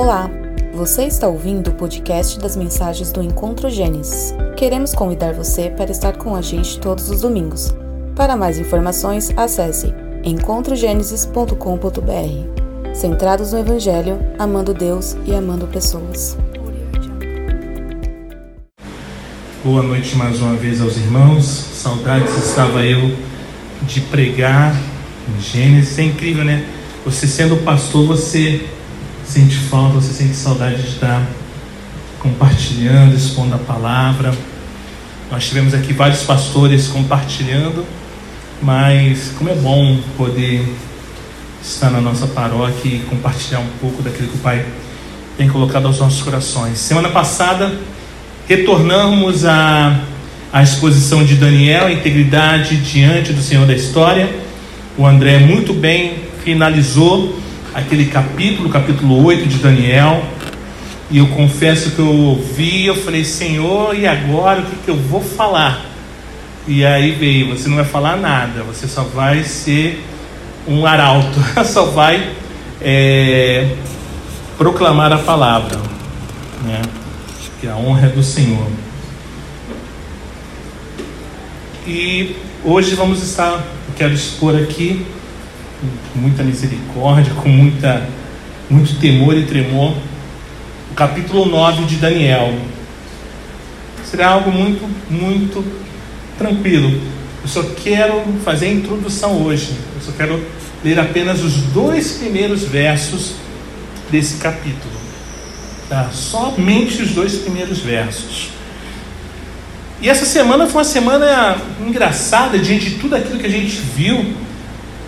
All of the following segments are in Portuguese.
Olá, você está ouvindo o podcast das mensagens do Encontro Gênesis. Queremos convidar você para estar com a gente todos os domingos. Para mais informações, acesse encontrogenesis.com.br. Centrados no Evangelho, amando Deus e amando pessoas. Boa noite mais uma vez aos irmãos. Saudades estava eu de pregar em Gênesis. É incrível, né? Você sendo pastor, você sente falta, você sente saudade de estar compartilhando, expondo a palavra. Nós tivemos aqui vários pastores compartilhando, mas como é bom poder estar na nossa paróquia e compartilhar um pouco daquilo que o Pai tem colocado aos nossos corações. Semana passada retornamos à, à exposição de Daniel, integridade diante do Senhor da história. O André muito bem finalizou aquele capítulo, capítulo 8 de Daniel. E eu confesso que eu ouvi, eu falei, Senhor, e agora o que, que eu vou falar? E aí veio, você não vai falar nada, você só vai ser um arauto, só vai é, proclamar a palavra, né? que a honra é do Senhor. E hoje vamos estar, quero expor aqui com muita misericórdia, com muita, muito temor e tremor, o capítulo 9 de Daniel. Será algo muito, muito tranquilo. Eu só quero fazer a introdução hoje. Eu só quero ler apenas os dois primeiros versos desse capítulo. Tá? Somente os dois primeiros versos. E essa semana foi uma semana engraçada diante de tudo aquilo que a gente viu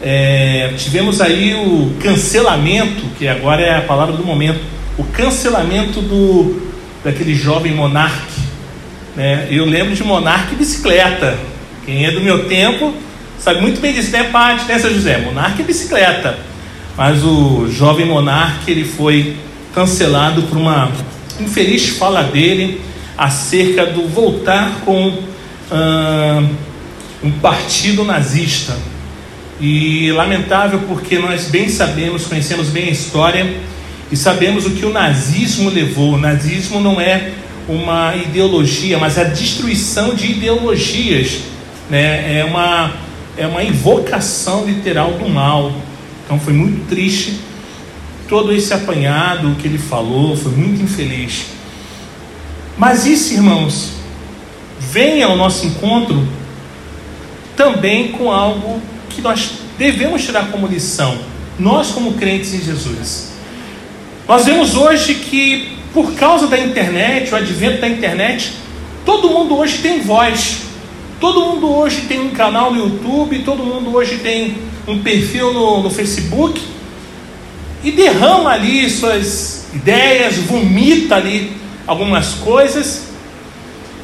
é, tivemos aí o cancelamento, que agora é a palavra do momento, o cancelamento do, daquele jovem monarque. Né? Eu lembro de monarque bicicleta. Quem é do meu tempo sabe muito bem disso, né, Paty, né, São José? Monarque bicicleta. Mas o jovem monarque ele foi cancelado por uma infeliz fala dele acerca do voltar com ah, um partido nazista. E lamentável porque nós bem sabemos, conhecemos bem a história e sabemos o que o nazismo levou. O nazismo não é uma ideologia, mas a destruição de ideologias, né? É uma é uma invocação literal do mal. Então foi muito triste todo esse apanhado que ele falou, foi muito infeliz. Mas isso, irmãos, vem ao nosso encontro também com algo que nós devemos tirar como lição, nós como crentes em Jesus. Nós vemos hoje que por causa da internet, o advento da internet, todo mundo hoje tem voz. Todo mundo hoje tem um canal no YouTube, todo mundo hoje tem um perfil no, no Facebook e derrama ali suas ideias, vomita ali algumas coisas,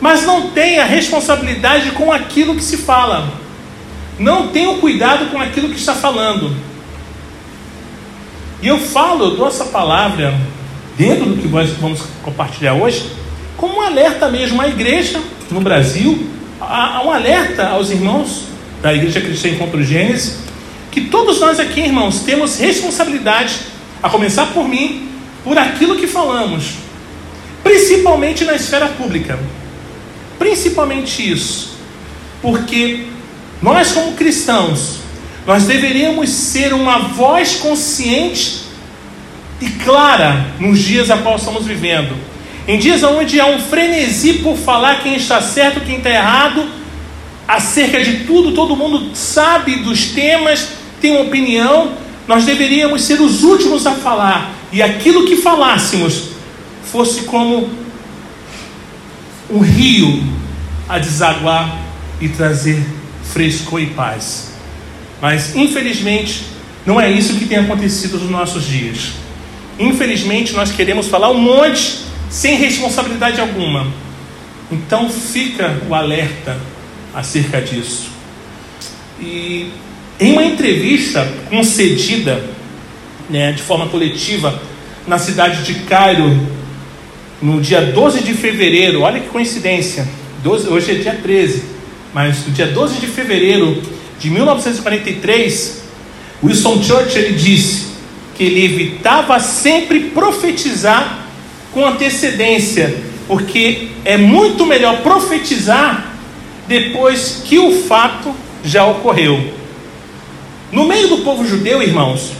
mas não tem a responsabilidade com aquilo que se fala não tenham cuidado com aquilo que está falando. E eu falo, eu dou essa palavra dentro do que nós vamos compartilhar hoje, como um alerta mesmo à igreja no Brasil, a, a um alerta aos irmãos da Igreja Cristã Encontro Gênesis, que todos nós aqui, irmãos, temos responsabilidade, a começar por mim, por aquilo que falamos, principalmente na esfera pública. Principalmente isso, porque nós, como cristãos, nós deveríamos ser uma voz consciente e clara nos dias a qual estamos vivendo. Em dias onde há um frenesi por falar quem está certo, quem está errado, acerca de tudo, todo mundo sabe dos temas, tem uma opinião, nós deveríamos ser os últimos a falar, e aquilo que falássemos fosse como um rio a desaguar e trazer frescor e paz. Mas, infelizmente, não é isso que tem acontecido nos nossos dias. Infelizmente, nós queremos falar um monte sem responsabilidade alguma. Então, fica o alerta acerca disso. E em uma entrevista concedida né, de forma coletiva na cidade de Cairo, no dia 12 de fevereiro, olha que coincidência, 12, hoje é dia 13 mas no dia 12 de fevereiro de 1943, Wilson Churchill disse: que ele evitava sempre profetizar com antecedência, porque é muito melhor profetizar depois que o fato já ocorreu. No meio do povo judeu, irmãos,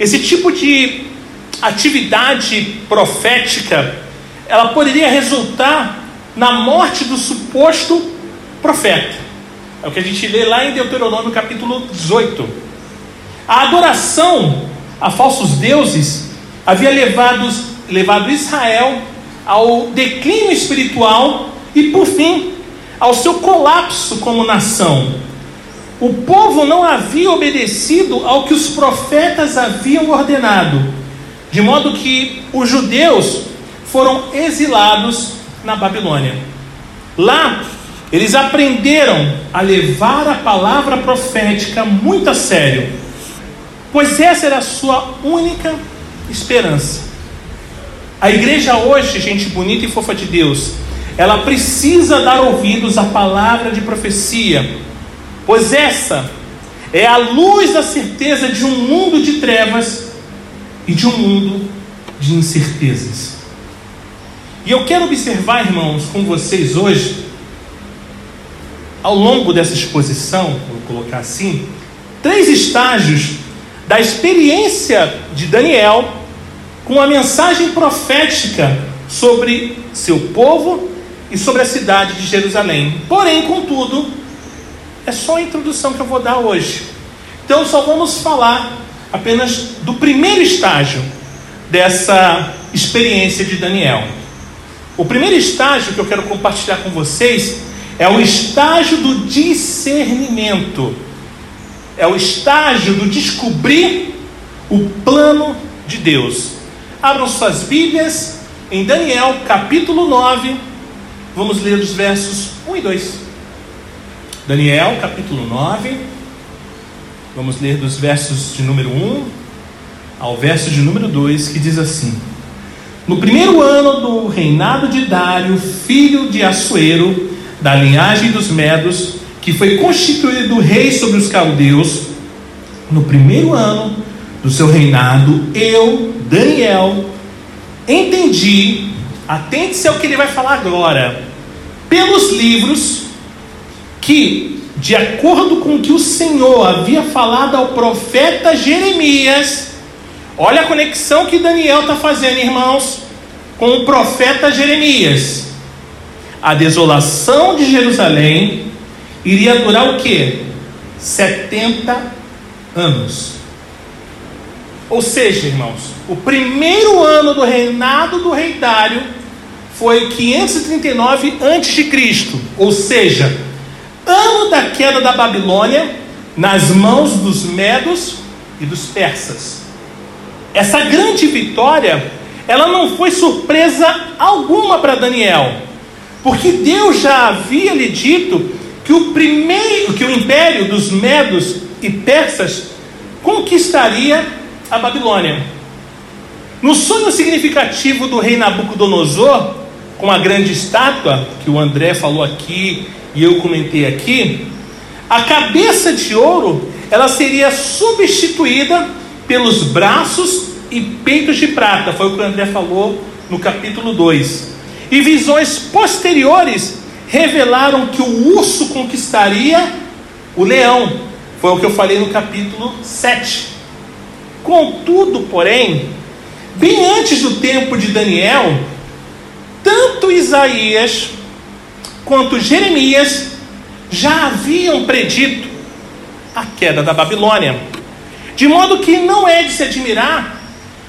esse tipo de atividade profética, ela poderia resultar na morte do suposto profeta. É o que a gente lê lá em Deuteronômio capítulo 18. A adoração a falsos deuses havia levado, levado Israel ao declínio espiritual e, por fim, ao seu colapso como nação. O povo não havia obedecido ao que os profetas haviam ordenado, de modo que os judeus foram exilados na Babilônia. Lá, eles aprenderam a levar a palavra profética muito a sério, pois essa era a sua única esperança. A igreja hoje, gente bonita e fofa de Deus, ela precisa dar ouvidos à palavra de profecia, pois essa é a luz da certeza de um mundo de trevas e de um mundo de incertezas. E eu quero observar, irmãos, com vocês hoje, ao longo dessa exposição, vou colocar assim, três estágios da experiência de Daniel com a mensagem profética sobre seu povo e sobre a cidade de Jerusalém. Porém, contudo, é só a introdução que eu vou dar hoje. Então, só vamos falar apenas do primeiro estágio dessa experiência de Daniel. O primeiro estágio que eu quero compartilhar com vocês é o estágio do discernimento, é o estágio do descobrir o plano de Deus. Abram suas Bíblias em Daniel capítulo 9, vamos ler os versos 1 e 2. Daniel capítulo 9, vamos ler dos versos de número 1 ao verso de número 2, que diz assim: No primeiro ano do reinado de Dário, filho de Assuero, da linhagem dos Medos, que foi constituído rei sobre os caldeus, no primeiro ano do seu reinado, eu, Daniel, entendi, atente-se ao que ele vai falar agora, pelos livros, que, de acordo com o que o Senhor havia falado ao profeta Jeremias, olha a conexão que Daniel está fazendo, irmãos, com o profeta Jeremias a desolação de Jerusalém iria durar o que? 70 anos. Ou seja, irmãos, o primeiro ano do reinado do rei Dário foi 539 a.C., ou seja, ano da queda da Babilônia nas mãos dos medos e dos persas. Essa grande vitória, ela não foi surpresa alguma para Daniel porque Deus já havia lhe dito que o primeiro, que o império dos medos e persas conquistaria a Babilônia. No sonho significativo do rei Nabucodonosor, com a grande estátua que o André falou aqui e eu comentei aqui, a cabeça de ouro ela seria substituída pelos braços e peitos de prata. Foi o que o André falou no capítulo 2 e visões posteriores revelaram que o urso conquistaria o leão. Foi o que eu falei no capítulo 7. Contudo, porém, bem antes do tempo de Daniel, tanto Isaías quanto Jeremias já haviam predito a queda da Babilônia. De modo que não é de se admirar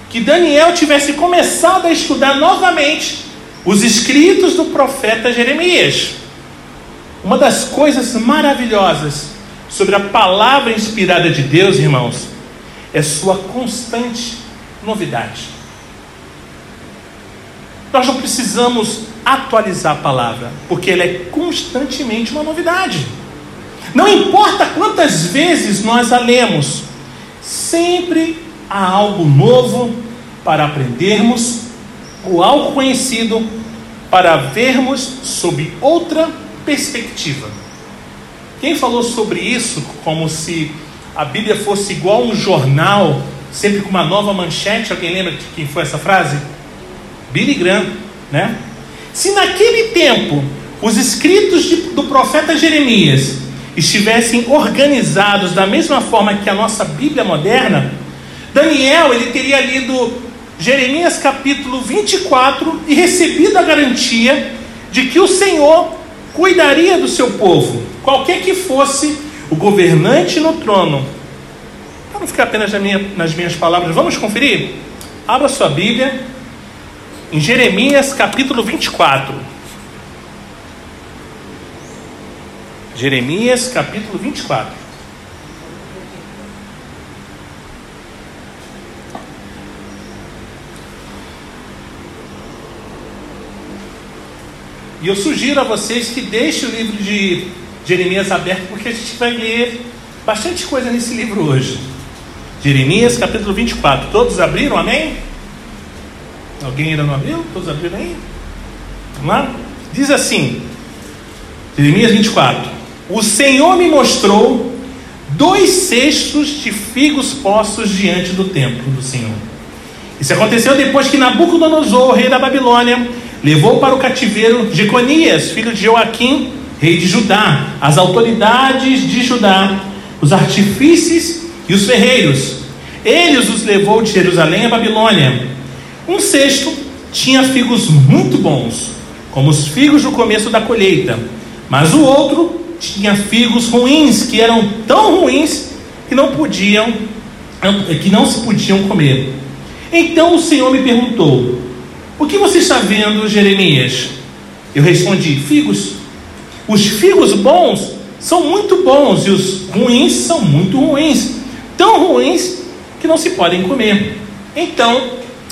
que Daniel tivesse começado a estudar novamente os escritos do profeta Jeremias. Uma das coisas maravilhosas sobre a palavra inspirada de Deus, irmãos, é sua constante novidade. Nós não precisamos atualizar a palavra, porque ela é constantemente uma novidade. Não importa quantas vezes nós a lemos, sempre há algo novo para aprendermos o algo conhecido para vermos sob outra perspectiva. Quem falou sobre isso como se a Bíblia fosse igual um jornal sempre com uma nova manchete. Alguém lembra de quem foi essa frase? Billy Graham, né? Se naquele tempo os escritos de, do profeta Jeremias estivessem organizados da mesma forma que a nossa Bíblia moderna, Daniel ele teria lido Jeremias capítulo 24 e recebido a garantia de que o Senhor cuidaria do seu povo, qualquer que fosse o governante no trono. Para não ficar apenas nas minhas palavras, vamos conferir? Abra sua Bíblia em Jeremias capítulo 24. Jeremias capítulo 24. E eu sugiro a vocês que deixem o livro de Jeremias aberto, porque a gente vai ler bastante coisa nesse livro hoje. Jeremias capítulo 24. Todos abriram, amém? Alguém ainda não abriu? Todos abriram aí? Vamos lá? Diz assim, Jeremias 24: O Senhor me mostrou dois cestos de figos postos diante do templo do Senhor. Isso aconteceu depois que Nabucodonosor, rei da Babilônia, levou para o cativeiro Jeconias, filho de Joaquim, rei de Judá, as autoridades de Judá, os artífices e os ferreiros. Ele os levou de Jerusalém a Babilônia um cesto tinha figos muito bons, como os figos no começo da colheita, mas o outro tinha figos ruins, que eram tão ruins que não podiam, que não se podiam comer. Então o Senhor me perguntou: O que você está vendo, Jeremias? Eu respondi: Figos. Os figos bons são muito bons e os ruins são muito ruins, tão ruins que não se podem comer. Então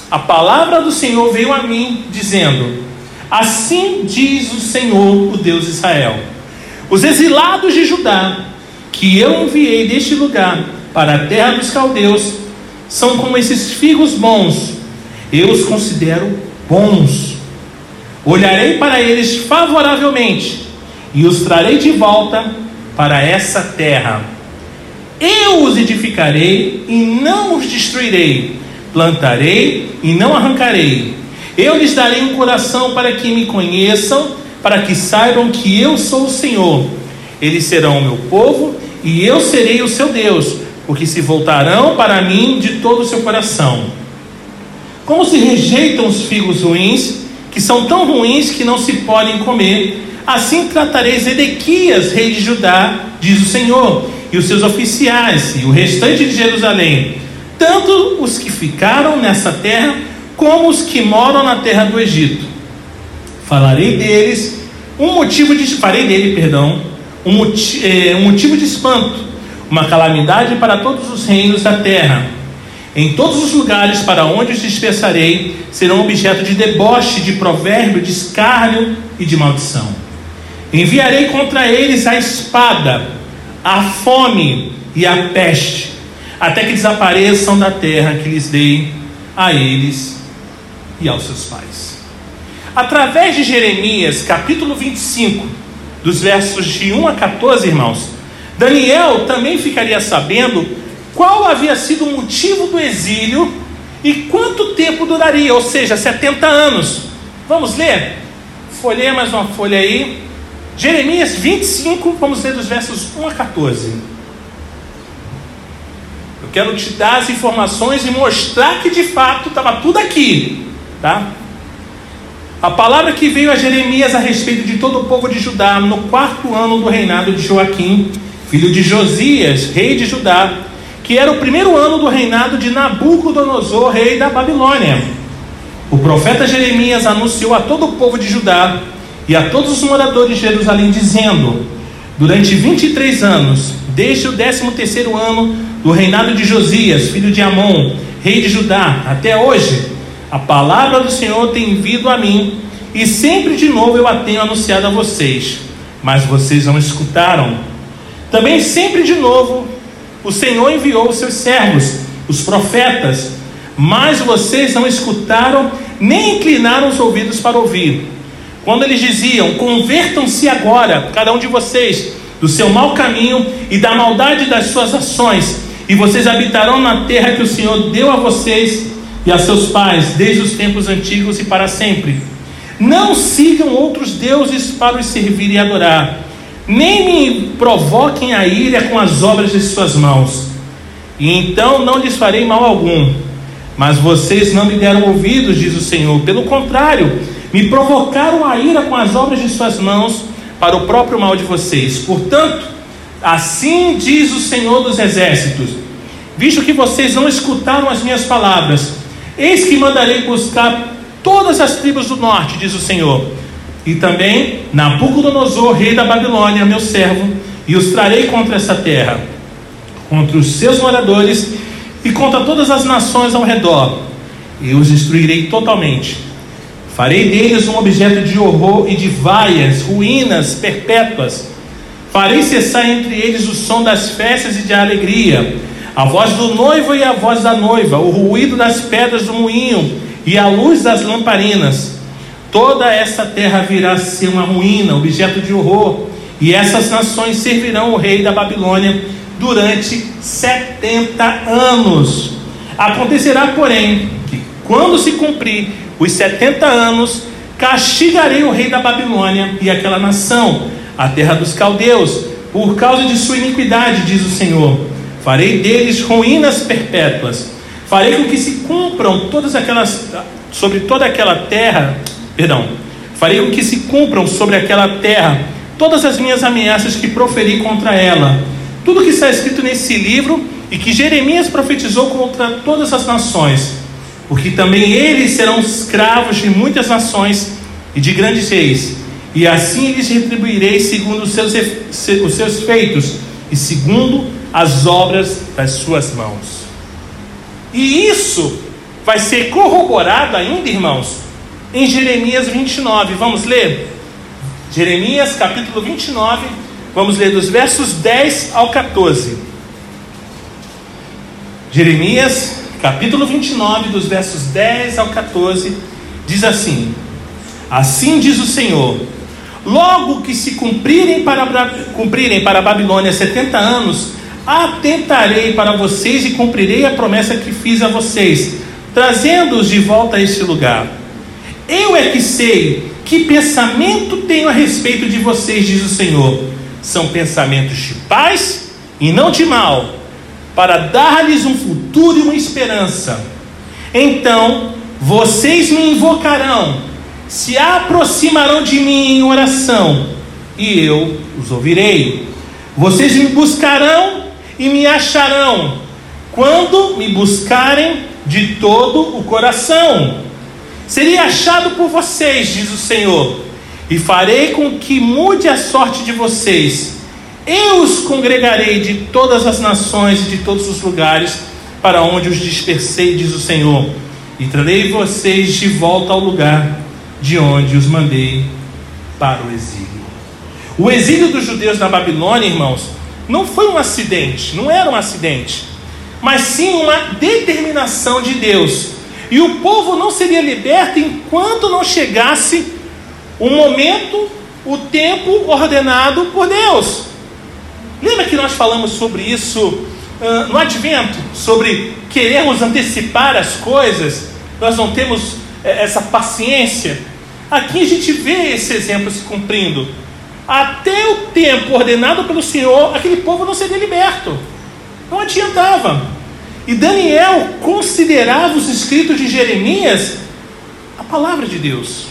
a palavra do Senhor veio a mim, dizendo: Assim diz o Senhor, o Deus de Israel: Os exilados de Judá, que eu enviei deste lugar para a terra dos caldeus, são como esses figos bons, eu os considero bons. Olharei para eles favoravelmente e os trarei de volta para essa terra. Eu os edificarei e não os destruirei plantarei e não arrancarei. Eu lhes darei um coração para que me conheçam, para que saibam que eu sou o Senhor. Eles serão o meu povo e eu serei o seu Deus, porque se voltarão para mim de todo o seu coração. Como se rejeitam os figos ruins, que são tão ruins que não se podem comer, assim tratarei Zedequias, rei de Judá, diz o Senhor, e os seus oficiais, e o restante de Jerusalém tanto os que ficaram nessa terra, como os que moram na terra do Egito. Falarei deles um motivo de farei dele, perdão, um, é, um motivo de espanto, uma calamidade para todos os reinos da terra. Em todos os lugares para onde os dispersarei, serão objeto de deboche, de provérbio, de escárnio e de maldição. Enviarei contra eles a espada, a fome e a peste até que desapareçam da terra que lhes dei a eles e aos seus pais. Através de Jeremias, capítulo 25, dos versos de 1 a 14, irmãos, Daniel também ficaria sabendo qual havia sido o motivo do exílio e quanto tempo duraria, ou seja, 70 anos. Vamos ler? Folheia mais uma folha aí. Jeremias 25, vamos ler dos versos 1 a 14 quero te dar as informações e mostrar que de fato estava tudo aqui, tá? A palavra que veio a Jeremias a respeito de todo o povo de Judá no quarto ano do reinado de Joaquim, filho de Josias, rei de Judá, que era o primeiro ano do reinado de Nabucodonosor, rei da Babilônia. O profeta Jeremias anunciou a todo o povo de Judá e a todos os moradores de Jerusalém, dizendo: Durante 23 anos, desde o 13 terceiro ano do reinado de Josias, filho de Amon, rei de Judá, até hoje, a palavra do Senhor tem vindo a mim, e sempre de novo eu a tenho anunciado a vocês, mas vocês não escutaram. Também sempre de novo o Senhor enviou os seus servos, os profetas, mas vocês não escutaram nem inclinaram os ouvidos para ouvir. Quando eles diziam: Convertam-se agora, cada um de vocês, do seu mau caminho e da maldade das suas ações, e vocês habitarão na terra que o Senhor deu a vocês e a seus pais, desde os tempos antigos e para sempre. Não sigam outros deuses para os servir e adorar, nem me provoquem a ira com as obras de suas mãos, e então não lhes farei mal algum. Mas vocês não me deram ouvidos, diz o Senhor, pelo contrário, me provocaram a ira com as obras de suas mãos para o próprio mal de vocês. Portanto, assim diz o Senhor dos Exércitos: visto que vocês não escutaram as minhas palavras, eis que mandarei buscar todas as tribos do norte, diz o Senhor, e também Nabucodonosor, rei da Babilônia, meu servo, e os trarei contra essa terra, contra os seus moradores e contra todas as nações ao redor, e os destruirei totalmente Farei deles um objeto de horror e de vaias, ruínas perpétuas. Farei cessar entre eles o som das festas e de alegria, a voz do noivo e a voz da noiva, o ruído das pedras do moinho e a luz das lamparinas. Toda essa terra virá a ser uma ruína, objeto de horror, e essas nações servirão o rei da Babilônia durante 70 anos. Acontecerá, porém, que quando se cumprir os 70 anos, castigarei o rei da Babilônia e aquela nação, a terra dos caldeus, por causa de sua iniquidade, diz o Senhor. Farei deles ruínas perpétuas. Farei com que se cumpram todas aquelas sobre toda aquela terra, perdão. Farei com que se cumpram sobre aquela terra todas as minhas ameaças que proferi contra ela. Tudo que está escrito nesse livro e que Jeremias profetizou contra todas as nações porque também eles serão escravos de muitas nações e de grandes reis, e assim lhes retribuirei segundo os seus, os seus feitos e segundo as obras das suas mãos. E isso vai ser corroborado ainda, irmãos, em Jeremias 29. Vamos ler? Jeremias capítulo 29, vamos ler dos versos 10 ao 14. Jeremias capítulo 29, dos versos 10 ao 14, diz assim: Assim diz o Senhor: Logo que se cumprirem para, cumprirem para a Babilônia 70 anos, atentarei para vocês e cumprirei a promessa que fiz a vocês, trazendo-os de volta a este lugar. Eu é que sei que pensamento tenho a respeito de vocês, diz o Senhor. São pensamentos de paz e não de mal para dar-lhes um futuro e uma esperança. Então vocês me invocarão, se aproximarão de mim em oração, e eu os ouvirei. Vocês me buscarão e me acharão, quando me buscarem de todo o coração. Seria achado por vocês, diz o Senhor, e farei com que mude a sorte de vocês eu os congregarei de todas as nações e de todos os lugares para onde os dispersei, diz o Senhor, e trarei vocês de volta ao lugar de onde os mandei para o exílio. O exílio dos judeus na Babilônia, irmãos, não foi um acidente, não era um acidente, mas sim uma determinação de Deus. E o povo não seria liberto enquanto não chegasse o momento, o tempo ordenado por Deus. Lembra que nós falamos sobre isso uh, no advento? Sobre querermos antecipar as coisas, nós não temos uh, essa paciência. Aqui a gente vê esse exemplo se cumprindo. Até o tempo ordenado pelo Senhor, aquele povo não seria liberto. Não adiantava. E Daniel considerava os escritos de Jeremias a palavra de Deus.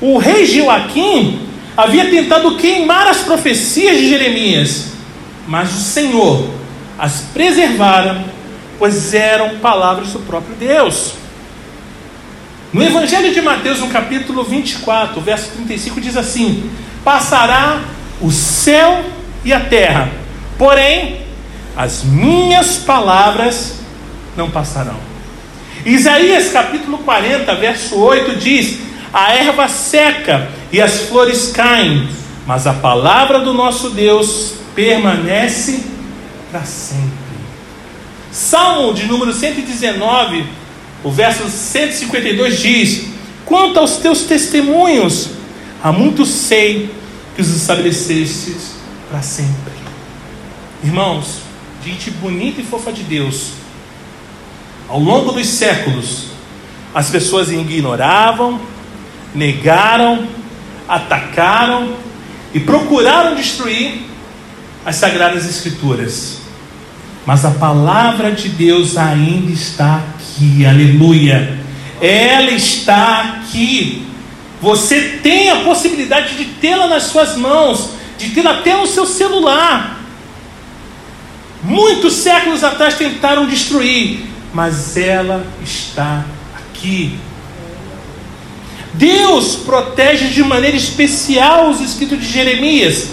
O rei Joaquim havia tentado queimar as profecias de Jeremias mas o Senhor as preservara, pois eram palavras do próprio Deus. No Evangelho de Mateus, no capítulo 24, verso 35, diz assim: Passará o céu e a terra, porém, as minhas palavras não passarão. Isaías capítulo 40, verso 8 diz: A erva seca e as flores caem, mas a palavra do nosso Deus permanece para sempre. Salmo de número 119, o verso 152 diz: Quanto aos teus testemunhos, há muito sei que os estabelecestes para sempre. Irmãos, gente bonita e fofa de Deus. Ao longo dos séculos, as pessoas ignoravam, negaram, atacaram e procuraram destruir as sagradas escrituras. Mas a palavra de Deus ainda está aqui, aleluia. Ela está aqui. Você tem a possibilidade de tê-la nas suas mãos, de tê-la até no seu celular. Muitos séculos atrás tentaram destruir, mas ela está aqui. Deus protege de maneira especial os escritos de Jeremias,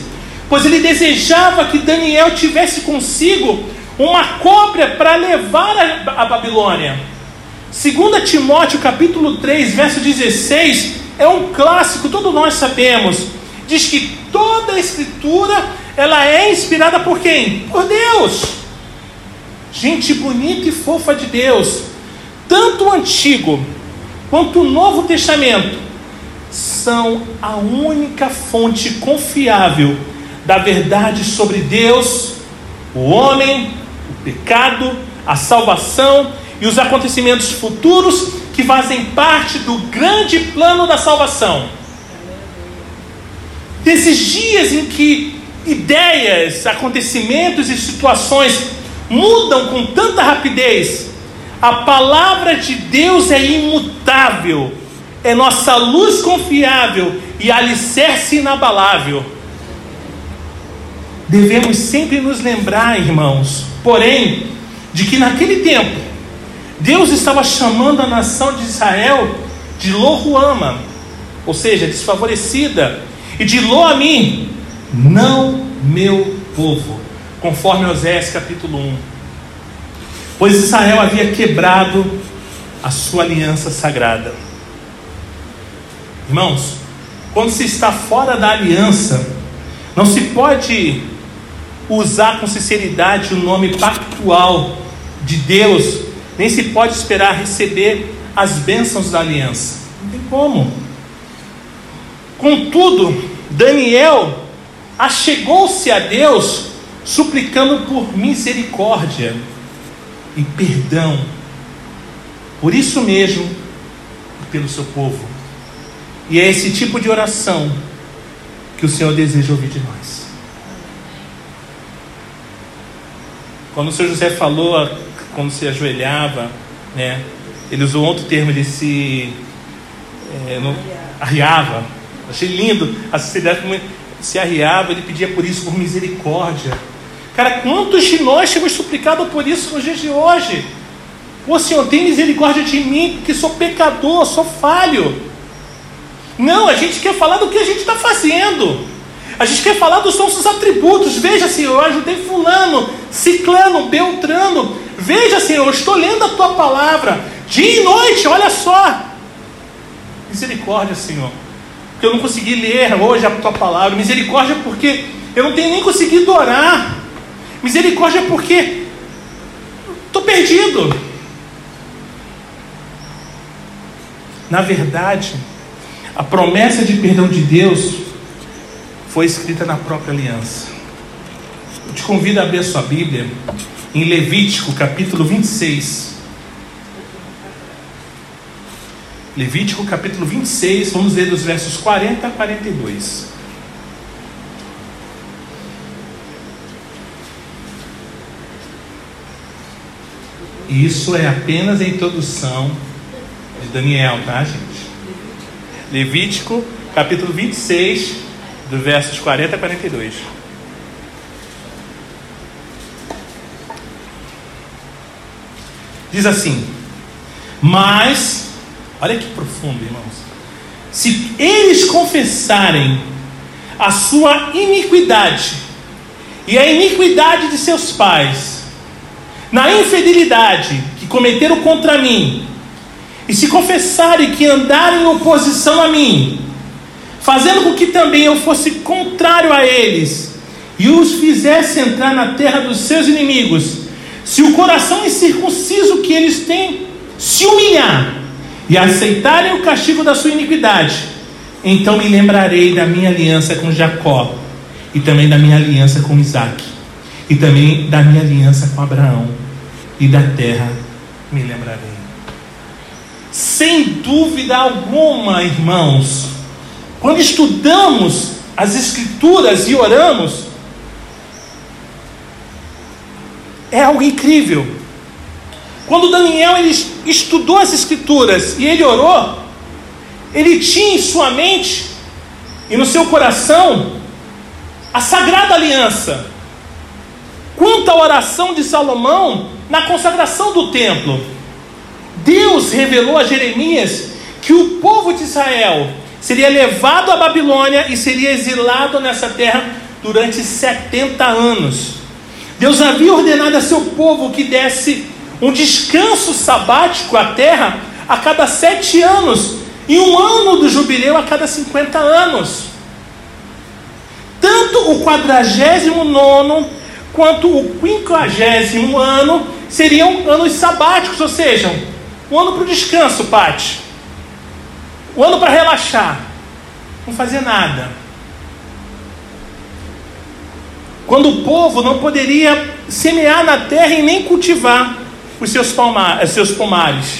pois ele desejava que Daniel tivesse consigo uma cópia para levar a, a Babilônia. 2 Timóteo capítulo 3, verso 16, é um clássico, todos nós sabemos. Diz que toda a escritura ela é inspirada por quem? Por Deus. Gente bonita e fofa de Deus. Tanto o Antigo quanto o Novo Testamento são a única fonte confiável da verdade sobre Deus, o homem, o pecado, a salvação e os acontecimentos futuros que fazem parte do grande plano da salvação. Desses dias em que ideias, acontecimentos e situações mudam com tanta rapidez, a palavra de Deus é imutável, é nossa luz confiável e alicerce inabalável. Devemos sempre nos lembrar, irmãos, porém, de que naquele tempo, Deus estava chamando a nação de Israel de Lohuama, ou seja, desfavorecida, e de Loami, não meu povo, conforme Osés capítulo 1. Pois Israel havia quebrado a sua aliança sagrada. Irmãos, quando se está fora da aliança, não se pode usar com sinceridade o nome pactual de Deus, nem se pode esperar receber as bênçãos da aliança. Não tem como. Contudo, Daniel achegou-se a Deus suplicando por misericórdia e perdão. Por isso mesmo, pelo seu povo. E é esse tipo de oração que o Senhor deseja ouvir de nós. Quando o Senhor José falou, quando se ajoelhava, né, ele usou outro termo, ele se é, arriava. Achei lindo a como se arriava, ele pedia por isso, por misericórdia. Cara, quantos de nós temos suplicado por isso nos dias de hoje? Ô Senhor, tem misericórdia de mim, porque sou pecador, sou falho. Não, a gente quer falar do que a gente está fazendo. A gente quer falar dos nossos atributos. Veja, Senhor, eu ajudei fulano, ciclano, beltrano. Veja, Senhor, eu estou lendo a tua palavra. Dia e noite, olha só. Misericórdia, Senhor. Porque eu não consegui ler hoje a tua palavra. Misericórdia porque eu não tenho nem conseguido orar. Misericórdia porque estou perdido. Na verdade, a promessa de perdão de Deus foi escrita na própria aliança. Eu te convido a abrir a sua Bíblia em Levítico capítulo 26. Levítico capítulo 26, vamos ler dos versos 40 a 42. E isso é apenas a introdução de Daniel, tá, gente? Levítico, capítulo 26, do versos 40 a 42. Diz assim: Mas, olha que profundo, irmãos. Se eles confessarem a sua iniquidade e a iniquidade de seus pais, na infidelidade que cometeram contra mim, e se confessarem que andaram em oposição a mim, fazendo com que também eu fosse contrário a eles, e os fizesse entrar na terra dos seus inimigos, se o coração incircunciso que eles têm se humilhar e aceitarem o castigo da sua iniquidade, então me lembrarei da minha aliança com Jacó e também da minha aliança com Isaac e também da minha aliança com Abraão, e da terra me lembrarei. Sem dúvida alguma, irmãos, quando estudamos as Escrituras e oramos, é algo incrível. Quando Daniel ele estudou as Escrituras e ele orou, ele tinha em sua mente e no seu coração a sagrada aliança. Quanto à oração de Salomão na consagração do templo, Deus revelou a Jeremias que o povo de Israel seria levado à Babilônia e seria exilado nessa terra durante 70 anos. Deus havia ordenado a seu povo que desse um descanso sabático à terra a cada sete anos e um ano do jubileu a cada 50 anos. Tanto o quadragésimo nono quanto o quinquagésimo ano seriam anos sabáticos, ou seja, um ano para o descanso, Pati. Um ano para relaxar. Não fazer nada. Quando o povo não poderia semear na terra e nem cultivar os seus, palmar, os seus pomares.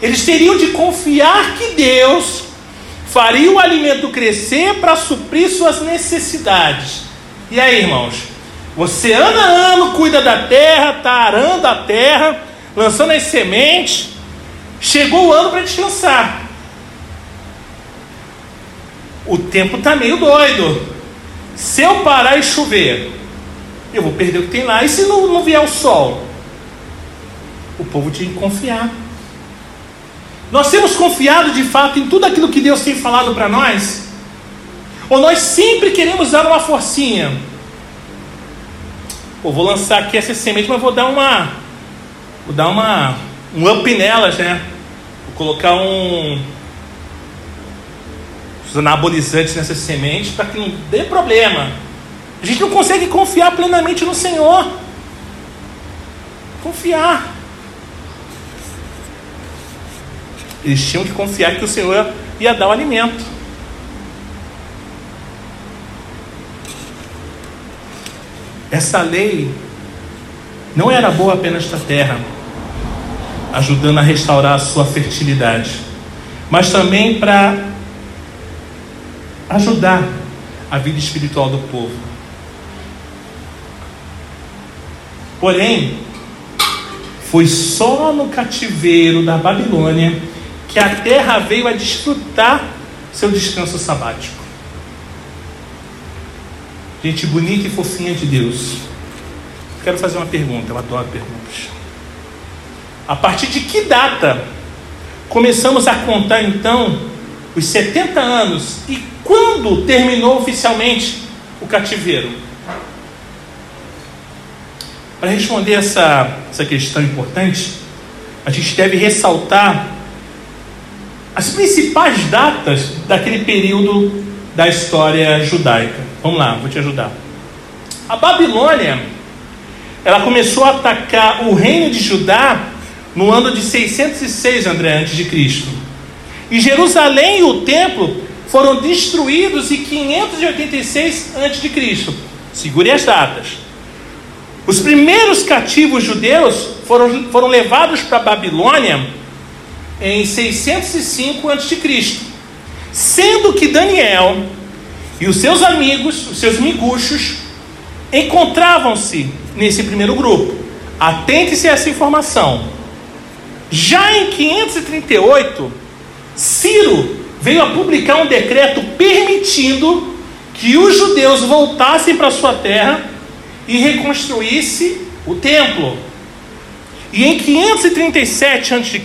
Eles teriam de confiar que Deus faria o alimento crescer para suprir suas necessidades. E aí, irmãos? Você ano a ano cuida da terra, está arando a terra, lançando as sementes. Chegou o ano para descansar. O tempo está meio doido. Se eu parar e chover, eu vou perder o que tem lá. E se não, não vier o sol? O povo tinha que confiar. Nós temos confiado de fato em tudo aquilo que Deus tem falado para nós? Ou nós sempre queremos dar uma forcinha? Pô, vou lançar aqui essa semente, mas vou dar uma. Vou dar uma. um up nelas, né? Vou colocar um. os anabolizantes nessas sementes para que não dê problema. A gente não consegue confiar plenamente no Senhor. Confiar. Eles tinham que confiar que o Senhor ia dar o alimento. Essa lei não era boa apenas para a terra, ajudando a restaurar a sua fertilidade, mas também para ajudar a vida espiritual do povo. Porém, foi só no cativeiro da Babilônia que a terra veio a desfrutar seu descanso sabático. Gente bonita e fofinha de Deus. Quero fazer uma pergunta, eu adoro perguntas. A partir de que data começamos a contar então os 70 anos e quando terminou oficialmente o cativeiro? Para responder essa, essa questão importante, a gente deve ressaltar as principais datas daquele período da história judaica. Vamos lá, vou te ajudar. A Babilônia, ela começou a atacar o reino de Judá no ano de 606 André antes de Cristo. E Jerusalém e o templo foram destruídos em 586 antes de Cristo. Segure as datas. Os primeiros cativos judeus foram, foram levados para a Babilônia em 605 a.C., sendo que Daniel e os seus amigos, os seus miguxos, encontravam-se nesse primeiro grupo. Atente-se a essa informação. Já em 538, Ciro veio a publicar um decreto permitindo que os judeus voltassem para sua terra e reconstruísse o templo. E em 537 a.C.,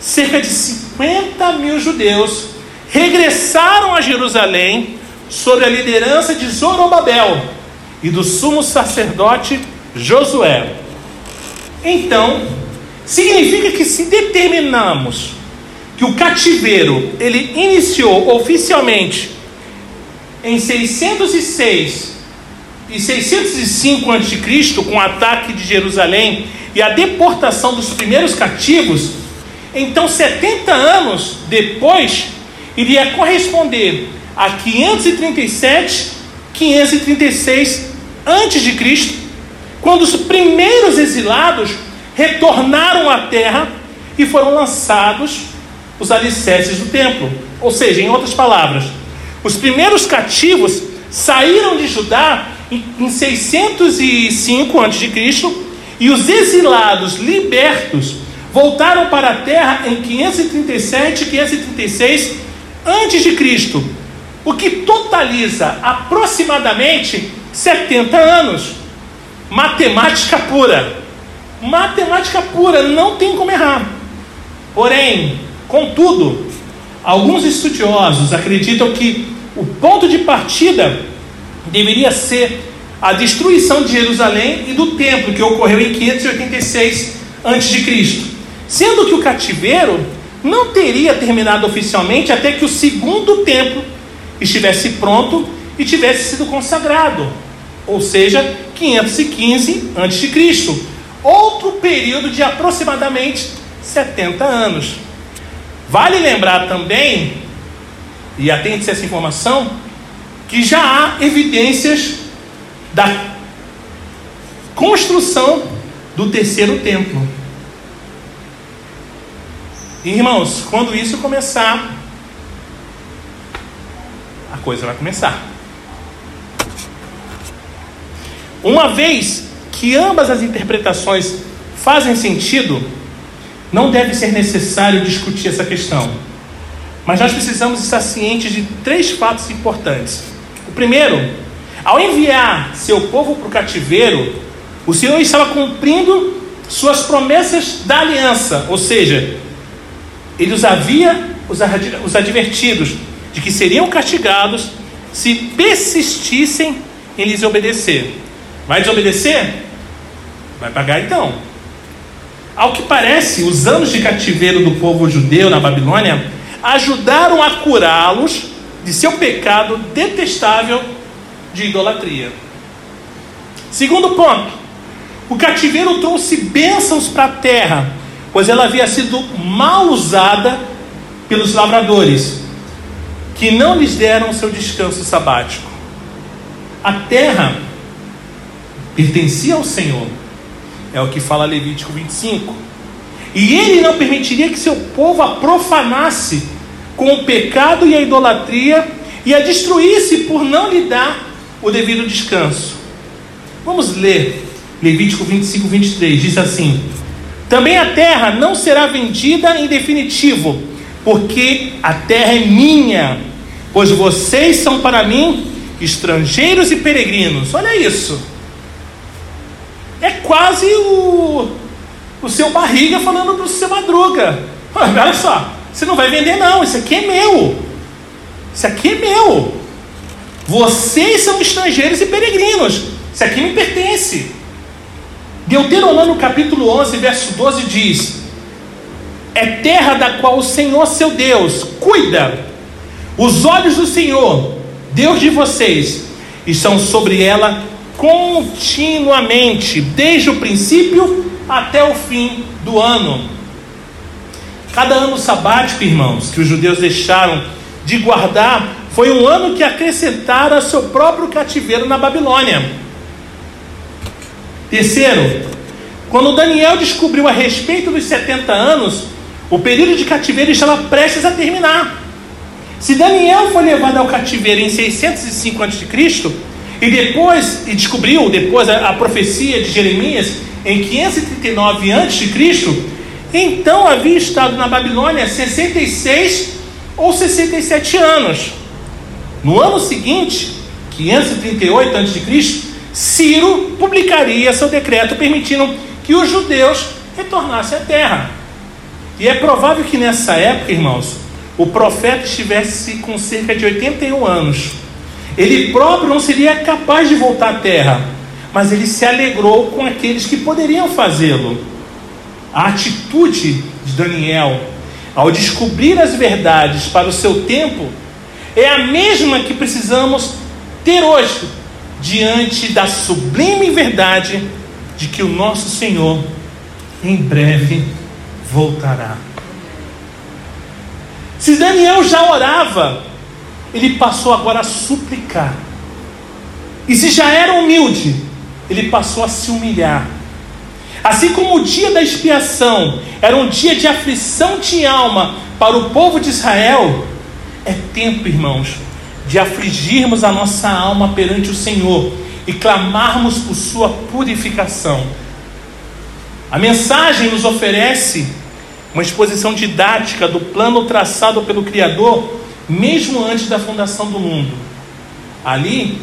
cerca de 50 mil judeus regressaram a Jerusalém sob a liderança de Zorobabel e do sumo sacerdote Josué. Então, significa que se determinamos que o cativeiro ele iniciou oficialmente em 606 e 605 a.C., com o ataque de Jerusalém e a deportação dos primeiros cativos, então, 70 anos depois, iria corresponder a 537, 536 antes de Cristo, quando os primeiros exilados retornaram à terra e foram lançados os alicerces do templo. Ou seja, em outras palavras, os primeiros cativos saíram de Judá em 605 a.C. e os exilados libertos voltaram para a terra em 537 e 536 a.C., o que totaliza aproximadamente 70 anos. Matemática pura. Matemática pura, não tem como errar. Porém, contudo, alguns estudiosos acreditam que o ponto de partida deveria ser a destruição de Jerusalém e do templo, que ocorreu em 586 a.C. Sendo que o cativeiro não teria terminado oficialmente até que o segundo templo estivesse pronto e tivesse sido consagrado, ou seja, 515 a.C. Outro período de aproximadamente 70 anos. Vale lembrar também, e atente-se a essa informação, que já há evidências da construção do terceiro templo. Irmãos, quando isso começar, a coisa vai começar. Uma vez que ambas as interpretações fazem sentido, não deve ser necessário discutir essa questão. Mas nós precisamos estar cientes de três fatos importantes. O primeiro, ao enviar seu povo para o cativeiro, o Senhor estava cumprindo suas promessas da aliança, ou seja, ele os havia os advertidos de que seriam castigados se persistissem em lhes obedecer. Vai desobedecer? Vai pagar então. Ao que parece, os anos de cativeiro do povo judeu na Babilônia ajudaram a curá-los de seu pecado detestável de idolatria. Segundo ponto, o cativeiro trouxe bênçãos para a terra, pois ela havia sido mal usada pelos lavradores, que não lhes deram seu descanso sabático. A terra pertencia ao Senhor, é o que fala Levítico 25. E ele não permitiria que seu povo a profanasse com o pecado e a idolatria e a destruísse por não lhe dar o devido descanso. Vamos ler Levítico 25, 23. Diz assim: Também a terra não será vendida em definitivo, porque a terra é minha, pois vocês são para mim estrangeiros e peregrinos. Olha isso. É quase o, o seu barriga falando do seu madruga. Olha só, você não vai vender, não. Isso aqui é meu. Isso aqui é meu. Vocês são estrangeiros e peregrinos. Isso aqui me pertence. Deuteronômio capítulo 11, verso 12 diz: É terra da qual o Senhor seu Deus cuida. Os olhos do Senhor, Deus de vocês, estão sobre ela continuamente, desde o princípio até o fim do ano. Cada ano sabático, irmãos, que os judeus deixaram de guardar foi um ano que acrescentaram seu próprio cativeiro na Babilônia. Terceiro, quando Daniel descobriu a respeito dos 70 anos, o período de cativeiro estava prestes a terminar. Se Daniel foi levado ao cativeiro em 605 a.C. e depois e descobriu depois a, a profecia de Jeremias em 539 a.C., então havia estado na Babilônia 66 ou 67 anos. No ano seguinte, 538 a.C., Ciro publicaria seu decreto permitindo que os judeus retornassem à terra. E é provável que nessa época, irmãos, o profeta estivesse com cerca de 81 anos. Ele próprio não seria capaz de voltar à terra, mas ele se alegrou com aqueles que poderiam fazê-lo. A atitude de Daniel, ao descobrir as verdades para o seu tempo, é a mesma que precisamos ter hoje, diante da sublime verdade de que o nosso Senhor em breve voltará. Se Daniel já orava, ele passou agora a suplicar. E se já era humilde, ele passou a se humilhar. Assim como o dia da expiação era um dia de aflição de alma para o povo de Israel, é tempo, irmãos, de afligirmos a nossa alma perante o Senhor e clamarmos por sua purificação. A mensagem nos oferece uma exposição didática do plano traçado pelo Criador, mesmo antes da fundação do mundo. Ali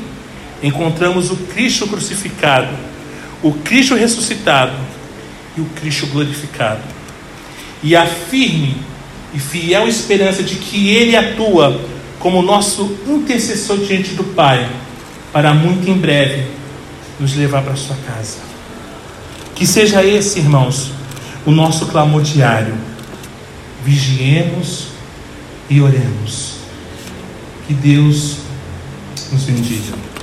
encontramos o Cristo crucificado, o Cristo ressuscitado e o Cristo glorificado. E a firme e fiel esperança de que Ele atua como nosso intercessor diante do Pai, para muito em breve nos levar para sua casa. Que seja esse, irmãos, o nosso clamor diário. Vigiemos e oremos. Que Deus nos bendiga.